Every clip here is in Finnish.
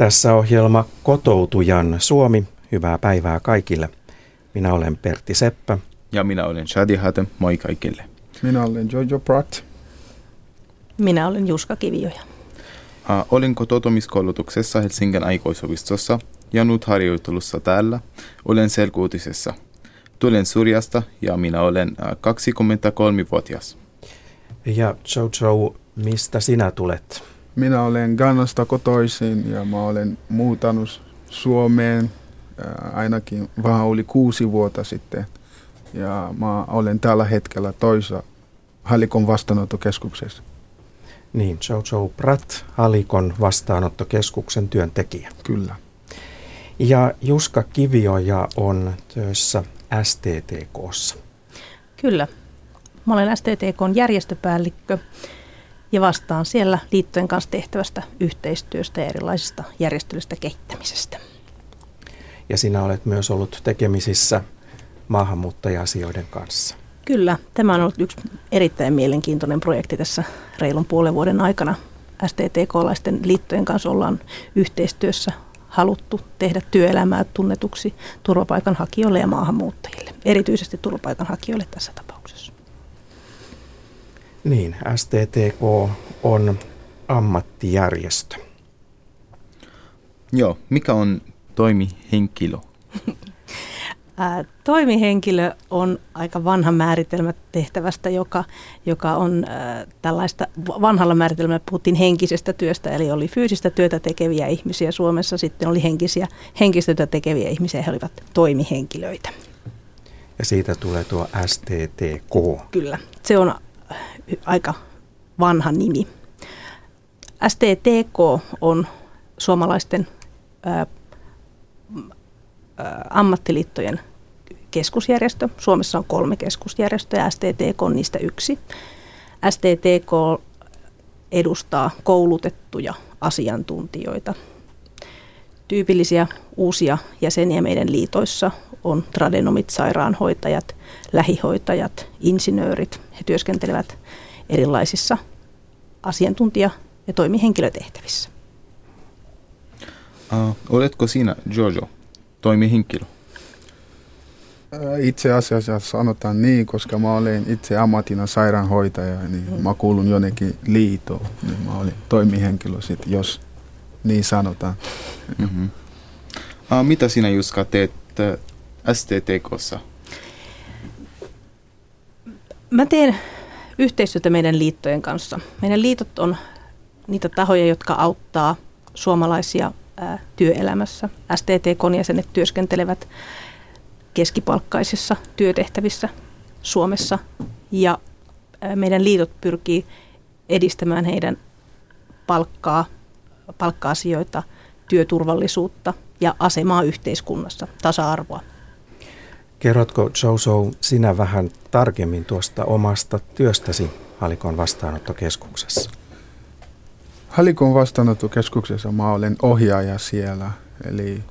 Tässä ohjelma Kotoutujan Suomi. Hyvää päivää kaikille. Minä olen Pertti Seppä. Ja minä olen Shadi Hatem. Moi kaikille. Minä olen Jojo Pratt. Minä olen Juska Kivioja. Uh, olin kotoutumiskoulutuksessa Helsingin aikuisopistossa ja nyt harjoittelussa täällä. Olen selkuutisessa. Tulen Syrjästä ja minä olen uh, 23-vuotias. Ja Jojo, mistä sinä tulet? Minä olen Ghanasta kotoisin ja mä olen muuttanut Suomeen ainakin vähän oli kuusi vuotta sitten. Ja mä olen tällä hetkellä toisa Halikon vastaanottokeskuksessa. Niin, Jojo Pratt, Halikon vastaanottokeskuksen työntekijä. Kyllä. Ja Juska Kivioja on töissä STTKssa. Kyllä. Mä olen STTKn järjestöpäällikkö ja vastaan siellä liittojen kanssa tehtävästä yhteistyöstä ja erilaisista järjestelystä kehittämisestä. Ja sinä olet myös ollut tekemisissä maahanmuuttaja-asioiden kanssa. Kyllä, tämä on ollut yksi erittäin mielenkiintoinen projekti tässä reilun puolen vuoden aikana. STTK-laisten liittojen kanssa ollaan yhteistyössä haluttu tehdä työelämää tunnetuksi turvapaikanhakijoille ja maahanmuuttajille, erityisesti turvapaikanhakijoille tässä tapauksessa. Niin, STTK on ammattijärjestö. Joo, mikä on toimihenkilö? Toimihenkilö on aika vanha määritelmä tehtävästä, joka, joka on äh, tällaista, vanhalla määritelmällä puhuttiin henkisestä työstä, eli oli fyysistä työtä tekeviä ihmisiä Suomessa, sitten oli henkisiä, henkistä työtä tekeviä ihmisiä, he olivat toimihenkilöitä. Ja siitä tulee tuo STTK. Kyllä, se on aika vanha nimi. STTK on suomalaisten ää, ammattiliittojen keskusjärjestö. Suomessa on kolme keskusjärjestöä ja STTK on niistä yksi. STTK edustaa koulutettuja asiantuntijoita. Tyypillisiä uusia jäseniä meidän liitoissa on tradenomit, sairaanhoitajat, lähihoitajat, insinöörit. He työskentelevät erilaisissa asiantuntija- ja toimihenkilötehtävissä. Uh, oletko sinä, Jojo, toimihenkilö? Itse asiassa sanotaan niin, koska mä olen itse ammatina sairaanhoitaja, niin mm. mä kuulun jonnekin liitoon, niin mä olin toimihenkilö sit, jos niin sanotaan. Mm-hmm. Uh, mitä sinä Juska teet STTKssa? Mä teen yhteistyötä meidän liittojen kanssa. Meidän liitot on niitä tahoja, jotka auttaa suomalaisia ää, työelämässä. STTKn jäsenet työskentelevät keskipalkkaisissa työtehtävissä Suomessa ja meidän liitot pyrkii edistämään heidän palkkaa, palkka-asioita, työturvallisuutta ja asemaa yhteiskunnassa, tasa-arvoa. Kerrotko Jojo sinä vähän tarkemmin tuosta omasta työstäsi Halikon vastaanottokeskuksessa? Halikon vastaanottokeskuksessa mä olen ohjaaja siellä, eli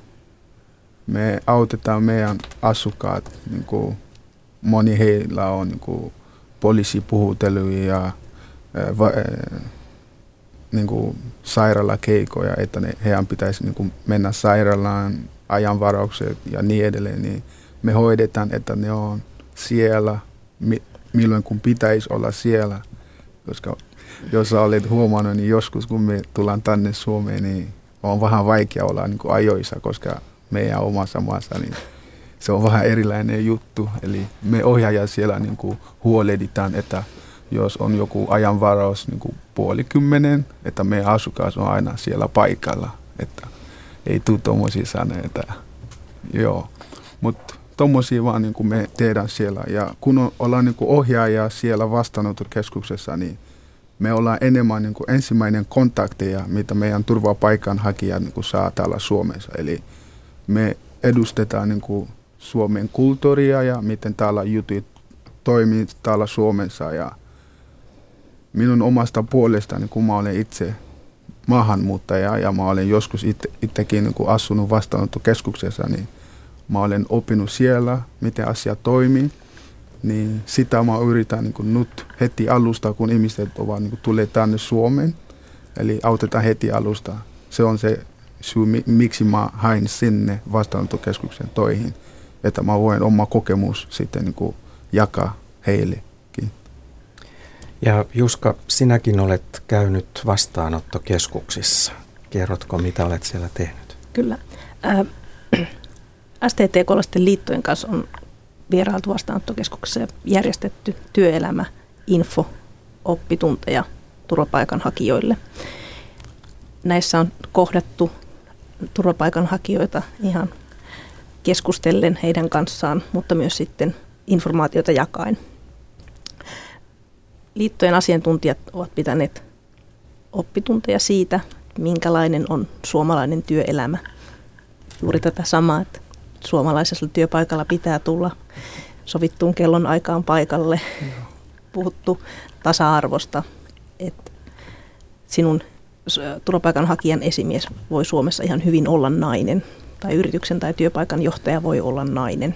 me autetaan meidän asukkaat, niin kuin moni heillä on niin kuin poliisipuhutelu ja va, niin kuin sairaalakeikoja, että ne, heidän pitäisi niin kuin mennä sairaalaan, ajanvaraukset ja niin edelleen, niin me hoidetaan, että ne on siellä milloin kun pitäisi olla siellä, koska jos olet huomannut, niin joskus kun me tullaan tänne Suomeen, niin on vähän vaikea olla niin kuin ajoissa, koska meidän omassa maassa, niin se on vähän erilainen juttu. Eli me ohjaaja siellä niin kuin huolehditaan, että jos on joku ajanvaraus niin kuin puoli kymmenen, että meidän asukas on aina siellä paikalla, että ei tule tuommoisia sanoja, että joo. Mutta tuommoisia vaan niin kuin me tehdään siellä. Ja kun ollaan niin kuin ohjaaja siellä vastaanottokeskuksessa, niin me ollaan enemmän niin kuin ensimmäinen kontakteja, mitä meidän turvapaikanhakijat niin kuin saa täällä Suomessa. Eli me edustetaan niin kuin Suomen kulttuuria ja miten täällä jutut toimii täällä Suomessa. Ja minun omasta puolestani, kun mä olen itse maahanmuuttaja ja mä olen joskus itse, itsekin niin asunut vastaanottokeskuksessa, niin mä olen oppinut siellä, miten asia toimii niin sitä mä yritän niin nyt heti alusta, kun ihmiset ovat niin tulee tänne Suomeen. Eli autetaan heti alusta. Se on se syy, miksi mä hain sinne vastaanottokeskuksen toihin, että mä voin oma kokemus sitten niin jakaa heillekin. Ja Juska, sinäkin olet käynyt vastaanottokeskuksissa. Kerrotko, mitä olet siellä tehnyt? Kyllä. Äh, STT-kolasten liittojen kanssa on vierailtu vastaanottokeskuksessa ja järjestetty työelämä, info, oppitunteja turvapaikanhakijoille. Näissä on kohdattu turvapaikanhakijoita ihan keskustellen heidän kanssaan, mutta myös sitten informaatiota jakain. Liittojen asiantuntijat ovat pitäneet oppitunteja siitä, minkälainen on suomalainen työelämä. Juuri tätä samaa, että suomalaisella työpaikalla pitää tulla sovittuun kellon aikaan paikalle. Puhuttu tasa-arvosta, että sinun turvapaikanhakijan esimies voi Suomessa ihan hyvin olla nainen, tai yrityksen tai työpaikan johtaja voi olla nainen.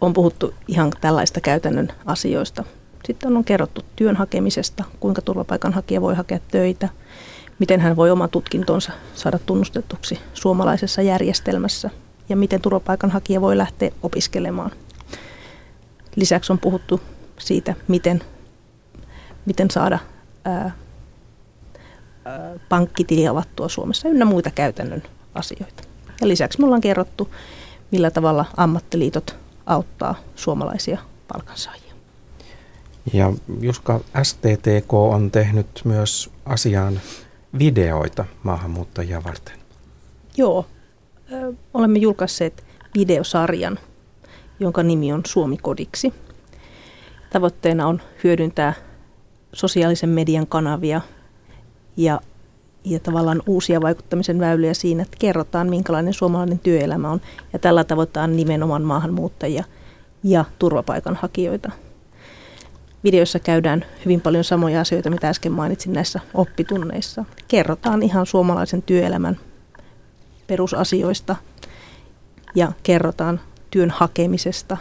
On puhuttu ihan tällaista käytännön asioista. Sitten on kerrottu työn hakemisesta, kuinka turvapaikanhakija voi hakea töitä, miten hän voi oma tutkintonsa saada tunnustetuksi suomalaisessa järjestelmässä ja miten turvapaikanhakija voi lähteä opiskelemaan. Lisäksi on puhuttu siitä, miten, miten saada ää, pankkitili avattua Suomessa ynnä muita käytännön asioita. Ja lisäksi me ollaan kerrottu, millä tavalla ammattiliitot auttaa suomalaisia palkansaajia. Ja Juska, STTK on tehnyt myös asiaan videoita maahanmuuttajia varten. Joo, olemme julkaisseet videosarjan, jonka nimi on Suomi-kodiksi. Tavoitteena on hyödyntää sosiaalisen median kanavia ja, ja tavallaan uusia vaikuttamisen väyliä siinä, että kerrotaan, minkälainen suomalainen työelämä on. Ja tällä tavoittaa nimenomaan maahanmuuttajia ja turvapaikanhakijoita. Videossa käydään hyvin paljon samoja asioita, mitä äsken mainitsin näissä oppitunneissa. Kerrotaan ihan suomalaisen työelämän perusasioista ja kerrotaan työn hakemisesta,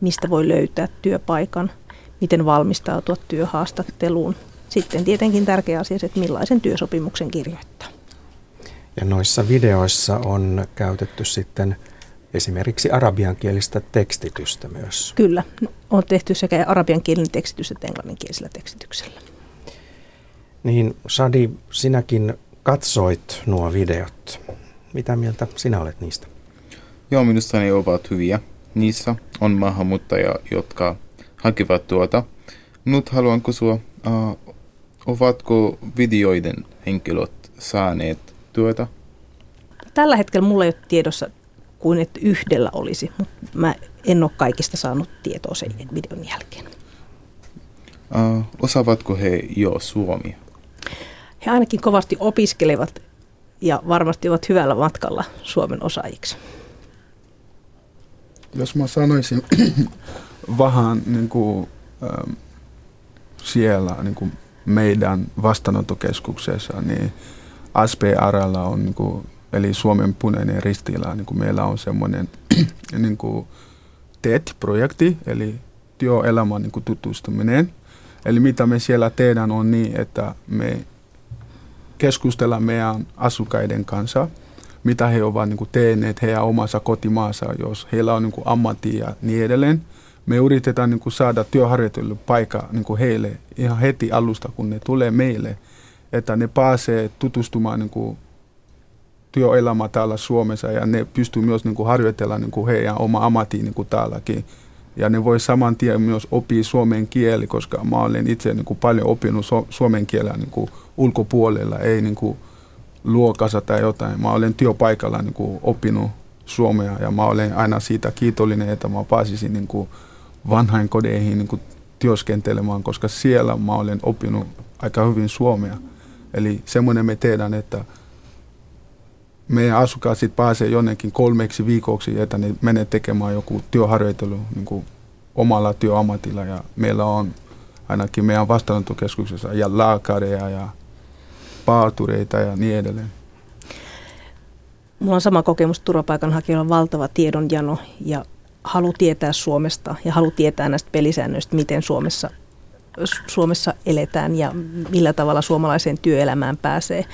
mistä voi löytää työpaikan, miten valmistautua työhaastatteluun. Sitten tietenkin tärkeä asia se, että millaisen työsopimuksen kirjoittaa. Ja noissa videoissa on käytetty sitten esimerkiksi arabiankielistä tekstitystä myös. Kyllä, on tehty sekä arabiankielinen tekstitys että englanninkielisellä tekstityksellä. Niin Sadi, sinäkin katsoit nuo videot. Mitä mieltä sinä olet niistä? Joo, minusta ne ovat hyviä. Niissä on maahanmuuttajia, jotka hakevat tuota. Nyt haluan kysyä, uh, ovatko videoiden henkilöt saaneet työtä? Tällä hetkellä mulla ei ole tiedossa kuin että yhdellä olisi, mutta mä en ole kaikista saanut tietoa sen videon jälkeen. Uh, osaavatko he jo suomia? He ainakin kovasti opiskelevat ja varmasti ovat hyvällä matkalla Suomen osaajiksi. Jos mä sanoisin vähän niin kuin, ähm, siellä niin kuin meidän vastaanottokeskuksessa, niin SPRL on, niin kuin, eli Suomen punainen ristillä, niin kuin meillä on semmoinen niin kuin TET-projekti, eli työelämän niin kuin tutustuminen. Eli mitä me siellä tehdään on niin, että me keskustella meidän asukkaiden kanssa, mitä he ovat niin kuin tehneet heidän omassa kotimaassa, jos heillä on niin kuin ammatti ja niin edelleen. Me yritetään niin kuin saada työharjoittelupaikka niin kuin heille ihan heti alusta, kun ne tulee meille, että ne pääsee tutustumaan niin kuin työelämä täällä Suomessa ja ne pystyy myös niin kuin harjoitella niin kuin heidän oma ammattiin niin täälläkin. Ja ne voi saman tien myös oppia suomen kieli, koska mä olen itse niin kuin paljon oppinut so- suomen kielellä niin kuin ulkopuolella, ei niin kuin luokassa tai jotain. Mä olen työpaikalla niin kuin oppinut suomea ja mä olen aina siitä kiitollinen, että mä pääsisin niin kuin vanhain kodeihin niin kuin työskentelemään, koska siellä mä olen oppinut aika hyvin suomea. Eli semmoinen me tehdään, että meidän asukkaat sitten pääsee jonnekin kolmeksi viikoksi, että ne menee tekemään joku työharjoittelu niin kuin omalla työammatilla. Ja meillä on ainakin meidän vastaanottokeskuksessa ja lääkäreitä ja paatureita ja niin edelleen. Mulla on sama kokemus turvapaikanhakijoilla valtava tiedonjano ja halu tietää Suomesta ja halu tietää näistä pelisäännöistä, miten Suomessa, Suomessa eletään ja millä tavalla suomalaiseen työelämään pääsee.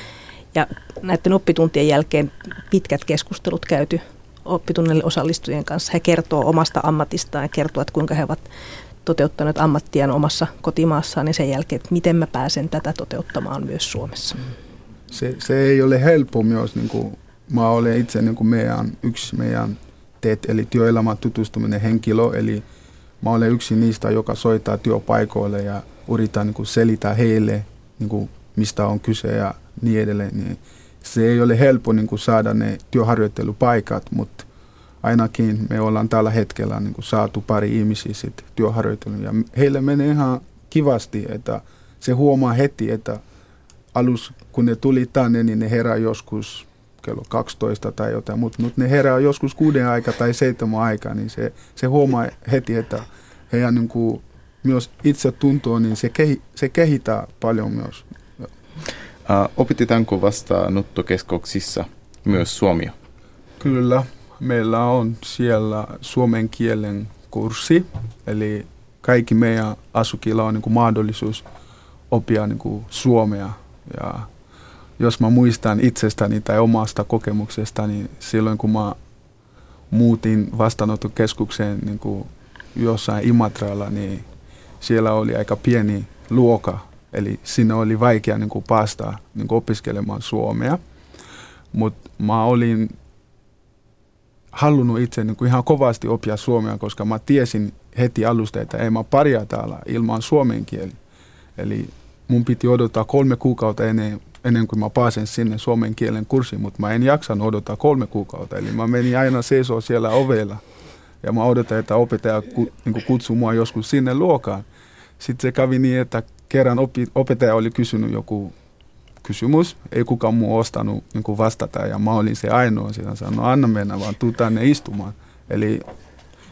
Ja näiden oppituntien jälkeen pitkät keskustelut käyty oppitunnille osallistujien kanssa. He kertoo omasta ammatistaan ja kertoo, että kuinka he ovat toteuttaneet ammattiaan omassa kotimaassaan ja sen jälkeen, että miten mä pääsen tätä toteuttamaan myös Suomessa. Se, se ei ole helppo myös, niin kuin, mä olen itse niin kuin meidän, yksi meidän teet, eli työelämän tutustuminen henkilö, eli mä olen yksi niistä, joka soittaa työpaikoille ja yrittää niin selittää heille, niin kuin, mistä on kyse ja niin edelleen. Niin se ei ole helppo niin kuin saada ne työharjoittelupaikat, mutta ainakin me ollaan tällä hetkellä niin kuin saatu pari ihmisiä sitten työharjoitteluun. Ja heille menee ihan kivasti, että se huomaa heti, että alus kun ne tuli tänne, niin ne herää joskus kello 12 tai jotain, mutta mut ne herää joskus kuuden aika tai seitsemän aika, niin se, se huomaa heti, että heidän niin kuin, myös itse tuntuu, niin se, kehi, se kehittää paljon myös. Uh, opitetaanko vastaanottokeskuksissa myös suomia? Kyllä, meillä on siellä suomen kielen kurssi, eli kaikki meidän asukilla on niin kuin mahdollisuus oppia niin kuin suomea. Ja jos mä muistan itsestäni tai omasta kokemuksesta, niin silloin kun mä muutin vastaanottokeskukseen niin kuin jossain Imatralla, niin siellä oli aika pieni luoka, eli siinä oli vaikea niin kuin päästä niin kuin opiskelemaan suomea. Mutta mä olin halunnut itse niin kuin ihan kovasti oppia suomea, koska mä tiesin heti alusta, että ei mä paria täällä ilman suomen kieli. Eli mun piti odottaa kolme kuukautta ennen, ennen kuin mä pääsen sinne suomen kielen kurssiin, mutta mä en jaksanut odottaa kolme kuukautta. Eli mä menin aina seisoo siellä ovella ja mä odotan, että opettaja ku, niin kutsuu mua joskus sinne luokaan. Sitten se kävi niin, että kerran opi, opettaja oli kysynyt joku kysymys, ei kukaan muu ostanut niin vastata ja mä olin se ainoa. Siinä sanoin, no anna mennä vaan, tuu tänne istumaan. Eli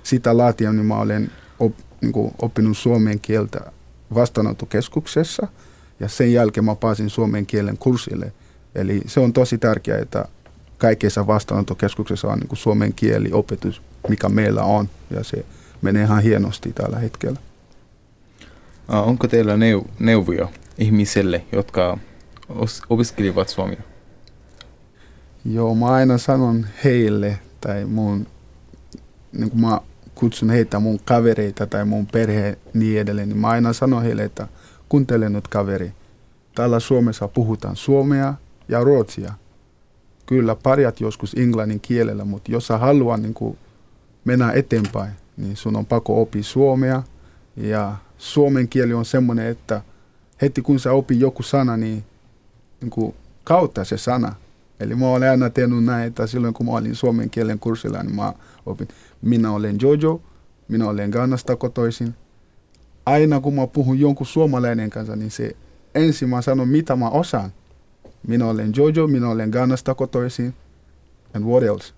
sitä laatien niin mä olen op, niin oppinut suomen kieltä vastaanottokeskuksessa ja sen jälkeen mä pääsin suomen kielen kurssille. Eli se on tosi tärkeää, että kaikissa vastaanottokeskuksissa on niin suomen kieli opetus, mikä meillä on ja se menee ihan hienosti tällä hetkellä. Onko teillä neu- neuvoja ihmisille, jotka opiskelivat suomea? Joo, mä aina sanon heille tai mun, niin kuin mä kutsun heitä mun kavereita tai mun perhe niin edelleen, niin mä aina sanon heille, että kuuntele nyt kaveri. Täällä Suomessa puhutaan suomea ja ruotsia. Kyllä pariat joskus englannin kielellä, mutta jos sä haluat niin mennä eteenpäin, niin sun on pakko oppia suomea. Ja suomen kieli on semmoinen, että heti kun sä opit joku sana, niin, niin kuin kautta se sana. Eli mä olen aina tehnyt näin, että silloin kun mä olin suomen kielen kurssilla, niin mä opin minä olen Jojo, minä olen Ghanasta kotoisin. Aina kun mä puhun jonkun suomalainen kanssa, niin se ensin mä sanon, mitä mä osaan. Minä olen Jojo, minä olen Ghanasta kotoisin. And what else?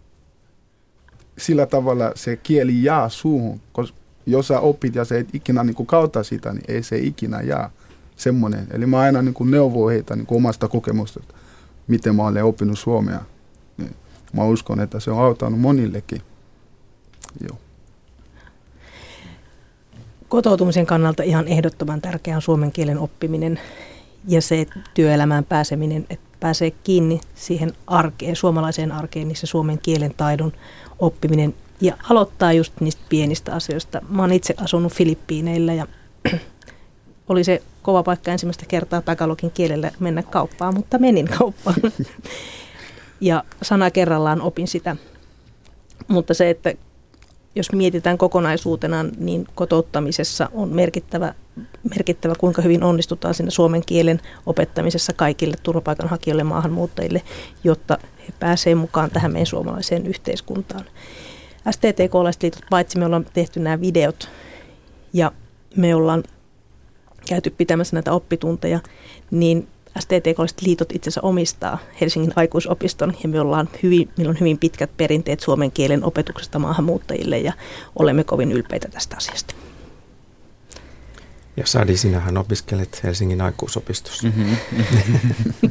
Sillä tavalla se kieli jää suuhun, koska jos sä opit ja se et ikinä niin kuin kautta sitä, niin ei se ikinä jää semmoinen. Eli mä aina niin kuin neuvon heitä niin kuin omasta kokemusta, miten mä olen oppinut suomea. Niin mä uskon, että se on auttanut monillekin. Joo. Kotoutumisen kannalta ihan ehdottoman tärkeää on suomen kielen oppiminen ja se työelämään pääseminen, että pääsee kiinni siihen arkeen, suomalaiseen arkeen, niin se suomen kielen taidon oppiminen ja aloittaa just niistä pienistä asioista. Mä oon itse asunut Filippiineillä ja oli se kova paikka ensimmäistä kertaa takalogin kielellä mennä kauppaan, mutta menin kauppaan. ja sana kerrallaan opin sitä. Mutta se, että jos mietitään kokonaisuutena, niin kotouttamisessa on merkittävä, merkittävä, kuinka hyvin onnistutaan siinä suomen kielen opettamisessa kaikille turvapaikanhakijoille maahanmuuttajille, jotta he pääsevät mukaan tähän meidän suomalaiseen yhteiskuntaan. STTK-liitot, paitsi me ollaan tehty nämä videot ja me ollaan käyty pitämässä näitä oppitunteja, niin STTK liitot itse asiassa omistaa Helsingin aikuisopiston ja me ollaan hyvin, meillä on hyvin pitkät perinteet suomen kielen opetuksesta maahanmuuttajille ja olemme kovin ylpeitä tästä asiasta. Ja Sadi, sinähän opiskelet Helsingin aikuisopistossa. Mm-hmm.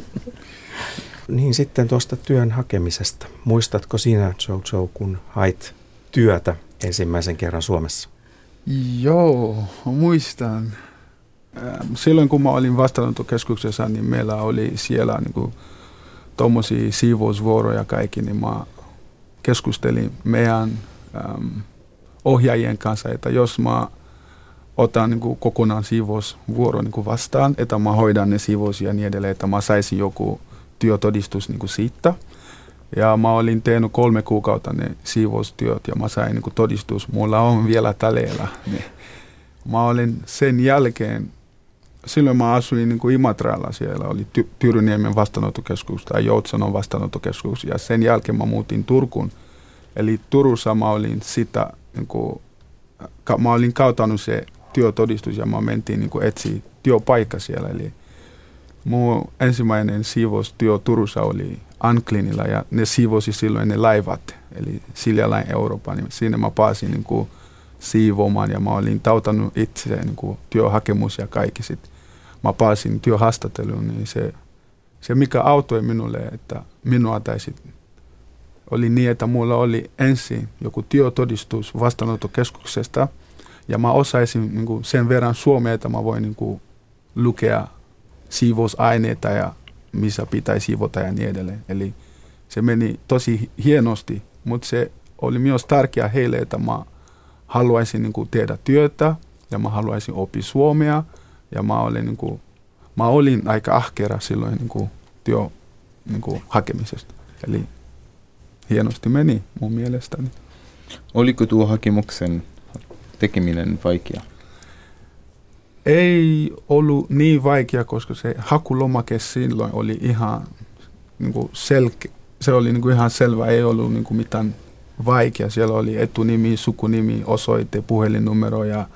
niin sitten tuosta työn hakemisesta. Muistatko sinä, Jojo, kun hait työtä ensimmäisen kerran Suomessa? Joo, muistan. Ähm, silloin kun mä olin vastaanottokeskuksessa, niin meillä oli siellä niin kuin tuommoisia siivousvuoroja kaikki, niin mä keskustelin meidän äm, ohjaajien kanssa, että jos mä otan niin kuin kokonaan siivousvuoro niin vastaan, että mä hoidan ne siivous ja niin edelleen, että mä saisin joku työtodistus niin kuin siitä. Ja mä olin tehnyt kolme kuukautta ne siivoustyöt ja mä sain niin kuin todistus. Mulla on vielä täleellä. Niin. Mä olin sen jälkeen, silloin mä asuin niin kuin Imatralla, siellä oli Ty- Tyryniemen vastaanottokeskus tai Joutsanon vastaanottokeskus ja sen jälkeen mä muutin Turkuun. Eli Turussa mä olin sitä, niin kuin, mä olin kautannut se työtodistus ja mä mentiin niin etsiä työpaikka siellä. Eli mun ensimmäinen siivoustyö Turussa oli Anklinilla ja ne siivosi silloin ne laivat, eli Siljalain Euroopan. Niin siinä mä pääsin niin kuin siivoamaan ja mä olin tautanut itse niin kuin työhakemus ja kaikki. Sitten mä pääsin työhaastatteluun, niin se, se mikä auttoi minulle, että minua taisi oli niin, että mulla oli ensin joku työtodistus vastaanottokeskuksesta – ja mä osaisin niin kuin sen verran suomea, että mä voin niin kuin lukea siivousaineita ja missä pitää siivota ja niin edelleen. Eli se meni tosi hienosti, mutta se oli myös tärkeää heille, että mä haluaisin niin kuin tehdä työtä ja mä haluaisin oppia suomea ja mä olin, niin kuin, mä olin aika ahkera silloin niin kuin työ niin kuin hakemisesta. Eli hienosti meni mun mielestäni. Oliko tuo hakemuksen tekeminen vaikea? Ei ollut niin vaikea, koska se hakulomake silloin oli ihan niin kuin selke, se oli niin kuin ihan selvä, ei ollut niin kuin mitään vaikea. Siellä oli etunimi, sukunimi, osoite, puhelinnumero ja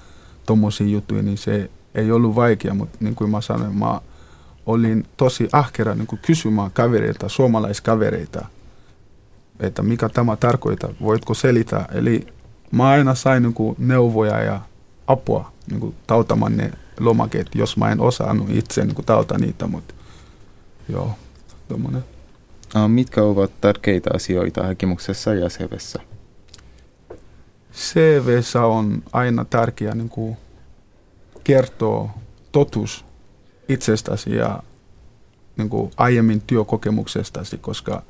tuommoisia juttuja, niin se ei ollut vaikea, mutta niin kuin mä sanoin, mä olin tosi ahkera niin kuin kysymään kavereilta, suomalaiskavereita, että mikä tämä tarkoittaa, voitko selittää. Eli mä aina sain niin kuin neuvoja ja apua niin kuin tautamaan ne lomakeet, jos mä en osannut itse niin tauta niitä, mutta joo, tommonen. Mitkä ovat tärkeitä asioita hakemuksessa ja CVssä? CVssä on aina tärkeää niin kuin kertoa totuus itsestäsi ja niin kuin aiemmin työkokemuksestasi, koska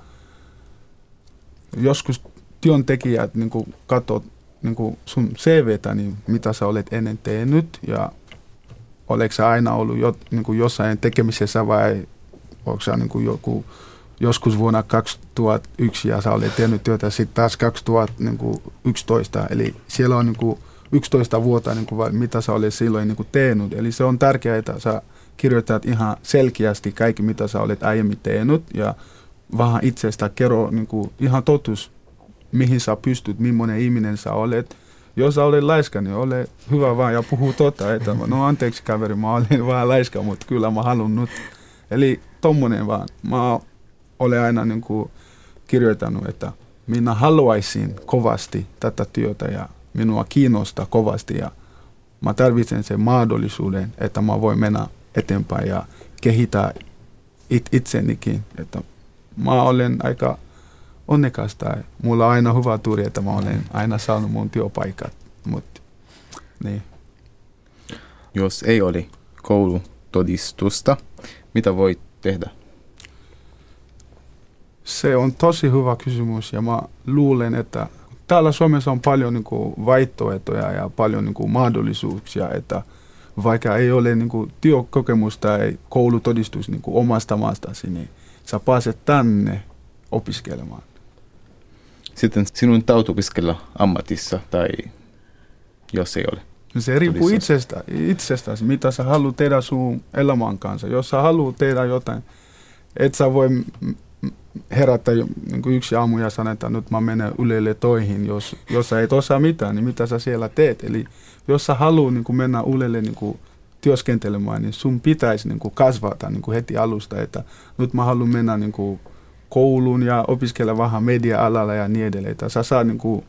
joskus työntekijät niin kuin katsovat niin kuin sun CVtä, niin mitä sä olet ennen tehnyt ja oletko sä aina ollut jo, niin kuin jossain tekemisessä vai onko sä niin kuin joku joskus vuonna 2001 ja sä olet tehnyt työtä sitten taas 2011, eli siellä on niin kuin 11 vuotta, niin kuin, mitä sä olet silloin niin kuin tehnyt. Eli se on tärkeää, että sä kirjoitat ihan selkeästi kaikki, mitä sä olet aiemmin tehnyt ja vähän itsestä kerro niin kuin, ihan totuus mihin sä pystyt, millainen ihminen sä olet. Jos sä olet laiska, niin ole hyvä vaan ja puhu totta, että no anteeksi kaveri, mä olen vähän laiska, mutta kyllä mä haluan nyt. Eli tommonen vaan. Mä olen aina niin kuin kirjoittanut, että minä haluaisin kovasti tätä työtä ja minua kiinnostaa kovasti ja mä tarvitsen sen mahdollisuuden, että mä voin mennä eteenpäin ja kehittää it, itsenikin. Että mä olen aika onnekas tai mulla on aina hyvä tuuri, että mä olen aina saanut mun työpaikat. Mut, niin. Jos ei ole koulutodistusta, mitä voit tehdä? Se on tosi hyvä kysymys ja mä luulen, että täällä Suomessa on paljon niin kuin, vaihtoehtoja ja paljon niin kuin, mahdollisuuksia, että vaikka ei ole niin kuin, työkokemusta tai koulutodistus niin kuin, omasta maastasi, niin sä pääset tänne opiskelemaan sitten sinun tautupiskella ammatissa tai jos ei ole? No se riippuu itsestä, itsestäsi, mitä sä haluat tehdä sun elämän kanssa. Jos sä haluat tehdä jotain, et sä voi herätä niin kuin yksi aamu ja sanoa, että nyt mä menen ylelle toihin. Jos, jos sä et osaa mitään, niin mitä sä siellä teet? Eli jos sä haluat niin kuin mennä ylelle niin kuin työskentelemään, niin sun pitäisi niin kuin kasvata niin kuin heti alusta, että nyt mä haluan mennä niin kuin kouluun ja opiskella vähän media-alalla ja niin edelleen. Että sä saa niin kuin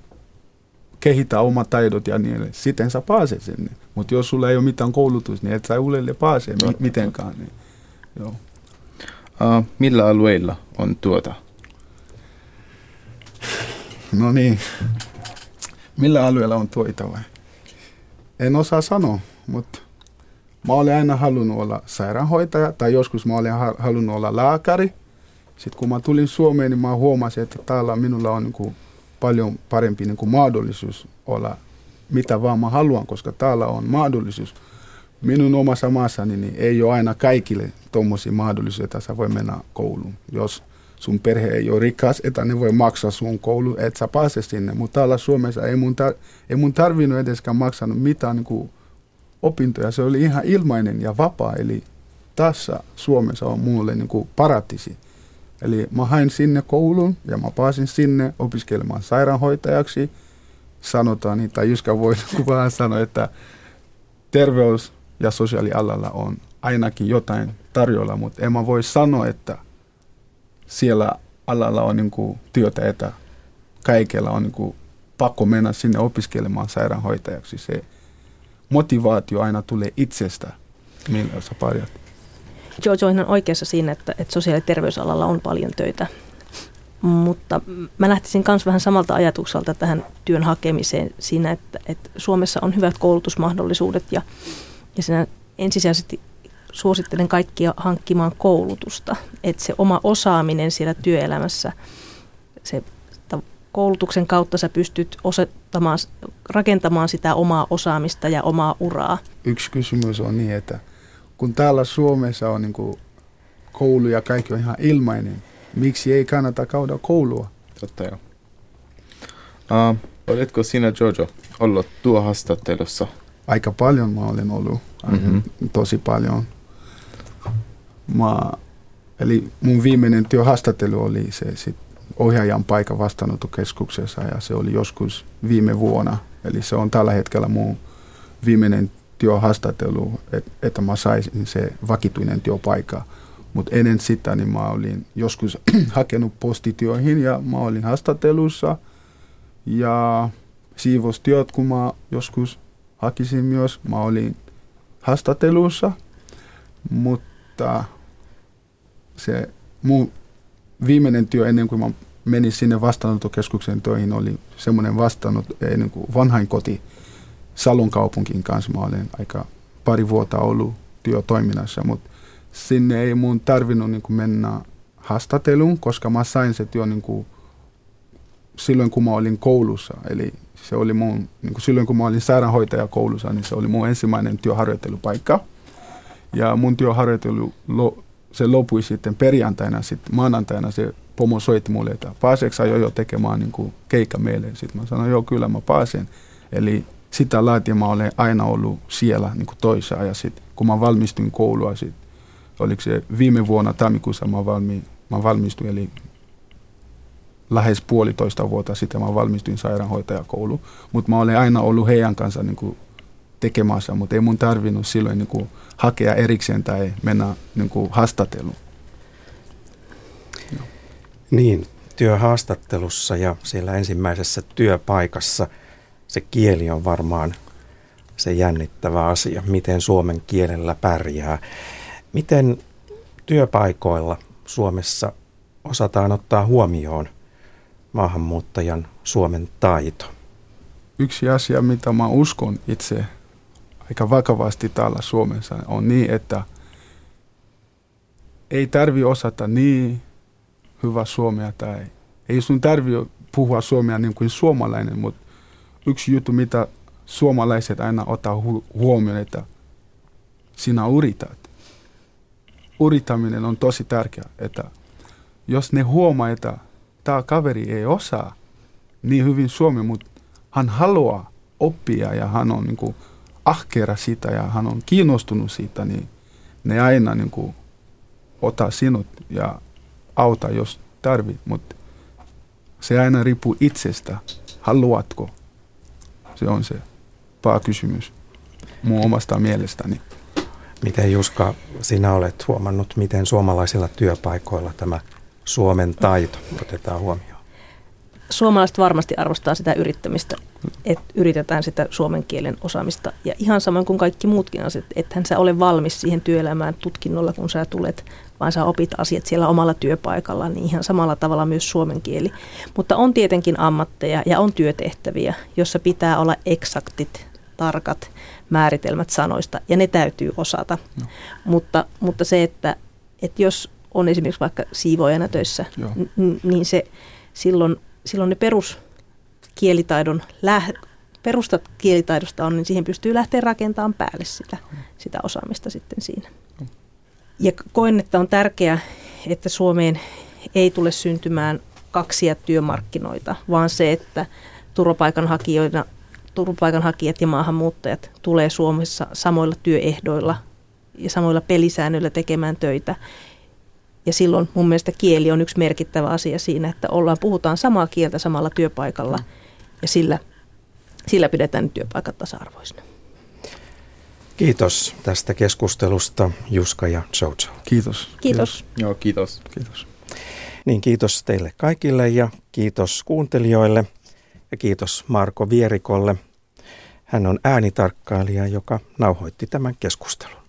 kehittää omat taidot ja niin edelleen. Sitten sä pääset sinne. Mutta jos sulla ei ole mitään koulutus, niin et sä uudelle pääse mi- mitenkään. Niin, joo. Uh, millä alueilla on tuota? No niin. Millä alueella on tuota vai? En osaa sanoa, mutta mä olen aina halunnut olla sairaanhoitaja tai joskus mä olen halunnut olla lääkäri – Sitten kun mä tulin Suomeen, niin mä huomasin, että täällä minulla on niin kuin paljon parempi niin kuin mahdollisuus olla mitä vaan mä haluan, koska täällä on mahdollisuus. Minun omassa maassani niin ei ole aina kaikille tuommoisia mahdollisuuksia, että sä voi mennä kouluun. Jos sun perhe ei ole rikas, että ne voi maksaa sun koulu, että sä pääse sinne. Mutta täällä Suomessa ei mun, tar- ei mun tarvinnut edeskään maksanut mitään niin kuin opintoja. Se oli ihan ilmainen ja vapaa. Eli tässä Suomessa on mulle niin kuin paratisi. Eli mä hain sinne kouluun ja mä pääsin sinne opiskelemaan sairaanhoitajaksi. Sanotaan niin, tai Jyska voi vähän sanoa, että terveys- ja sosiaalialalla on ainakin jotain tarjolla, mutta en mä voi sanoa, että siellä alalla on niin kuin työtä, että kaikella on niin kuin pakko mennä sinne opiskelemaan sairaanhoitajaksi. Se motivaatio aina tulee itsestä, millä sä pärjät. Jojo on oikeassa siinä, että, että sosiaali- ja terveysalalla on paljon töitä. Mutta mä lähtisin myös vähän samalta ajatukselta tähän työn hakemiseen siinä, että, että Suomessa on hyvät koulutusmahdollisuudet ja, ja siinä ensisijaisesti suosittelen kaikkia hankkimaan koulutusta. Että se oma osaaminen siellä työelämässä, se koulutuksen kautta sä pystyt osoittamaan, rakentamaan sitä omaa osaamista ja omaa uraa. Yksi kysymys on niin, että kun täällä Suomessa on niin koulu ja kaikki on ihan ilmainen, miksi ei kannata käydä koulua? Totta joo. Uh, oletko sinä Jojo ollut tuo haastattelussa? Aika paljon mä olen ollut, mm-hmm. tosi paljon. Mä, eli mun viimeinen työhaastattelu oli se sit ohjaajan paikka vastaanottokeskuksessa ja se oli joskus viime vuonna. Eli se on tällä hetkellä mun viimeinen työhaastattelu, et, että mä saisin se vakituinen työpaikka. Mutta ennen sitä niin mä olin joskus hakenut postityöihin ja mä olin haastattelussa. Ja siivostyöt, kun mä joskus hakisin myös, mä olin haastattelussa. Mutta se mun viimeinen työ ennen kuin mä menin sinne vastaanottokeskuksen töihin oli semmoinen vastaanot, ennen kuin vanhain koti Salon kaupunkin kanssa. Mä olen aika pari vuotta ollut työtoiminnassa, mutta sinne ei mun tarvinnut niin kuin mennä haastatteluun, koska mä sain se työ niin kuin silloin, kun mä olin koulussa. Eli se oli mun, niin kuin silloin kun mä olin sairaanhoitaja koulussa, niin se oli mun ensimmäinen työharjoittelupaikka. Ja mun työharjoittelu se lopui sitten perjantaina, sitten maanantaina se pomo soitti mulle, että pääseekö jo tekemään niin kuin keikka meille. Sitten mä sanoin, joo kyllä mä pääsen. Eli sitä laatia mä olen aina ollut siellä niin kuin toissa ja sitten kun mä valmistuin koulua, sit, oliko se viime vuonna tammikuussa mä, valmi, mä valmistuin, eli lähes puolitoista vuotta sitten mä valmistuin sairaanhoitajakouluun, mutta mä olen aina ollut heidän kanssa niin kuin tekemässä, mutta ei mun tarvinnut silloin niin kuin hakea erikseen tai mennä niin kuin haastatteluun. No. Niin, työhaastattelussa ja siellä ensimmäisessä työpaikassa se kieli on varmaan se jännittävä asia, miten suomen kielellä pärjää. Miten työpaikoilla Suomessa osataan ottaa huomioon maahanmuuttajan Suomen taito? Yksi asia, mitä mä uskon itse aika vakavasti täällä Suomessa on niin, että ei tarvi osata niin hyvä suomea tai ei sun tarvi puhua suomea niin kuin suomalainen, mutta yksi juttu, mitä suomalaiset aina ottaa hu- huomioon, että sinä yrität. Yrittäminen on tosi tärkeää, että jos ne huomaa, että tämä kaveri ei osaa niin hyvin suomea, mutta hän haluaa oppia ja hän on niin kuin, ahkera siitä ja hän on kiinnostunut siitä, niin ne aina niin kuin ottaa sinut ja auta, jos tarvit, mutta se aina riippuu itsestä. Haluatko? Se on se pääkysymys mun omasta mielestäni. Miten Juska, sinä olet huomannut, miten suomalaisilla työpaikoilla tämä Suomen taito otetaan huomioon? Suomalaiset varmasti arvostaa sitä yrittämistä, että yritetään sitä suomen kielen osaamista. Ja ihan samoin kuin kaikki muutkin asiat, ethän sä ole valmis siihen työelämään tutkinnolla, kun sä tulet, vaan sä opit asiat siellä omalla työpaikalla, niin ihan samalla tavalla myös suomen kieli. Mutta on tietenkin ammatteja ja on työtehtäviä, jossa pitää olla eksaktit, tarkat määritelmät sanoista, ja ne täytyy osata. No. Mutta, mutta se, että, että jos on esimerkiksi vaikka siivoajana töissä, n- niin se silloin, silloin ne peruskielitaidon läh, perustat kielitaidosta on, niin siihen pystyy lähteä rakentamaan päälle sitä, sitä osaamista sitten siinä. Ja koen, että on tärkeää, että Suomeen ei tule syntymään kaksia työmarkkinoita, vaan se, että turvapaikanhakijoina, turvapaikanhakijat ja maahanmuuttajat tulee Suomessa samoilla työehdoilla ja samoilla pelisäännöillä tekemään töitä. Ja silloin mun mielestä kieli on yksi merkittävä asia siinä, että ollaan, puhutaan samaa kieltä samalla työpaikalla ja sillä, sillä pidetään työpaikat tasa-arvoisina. Kiitos tästä keskustelusta Juska ja Jojo. Kiitos. Kiitos. kiitos. Joo, kiitos. Kiitos. Niin kiitos teille kaikille ja kiitos kuuntelijoille ja kiitos Marko Vierikolle. Hän on äänitarkkailija, joka nauhoitti tämän keskustelun.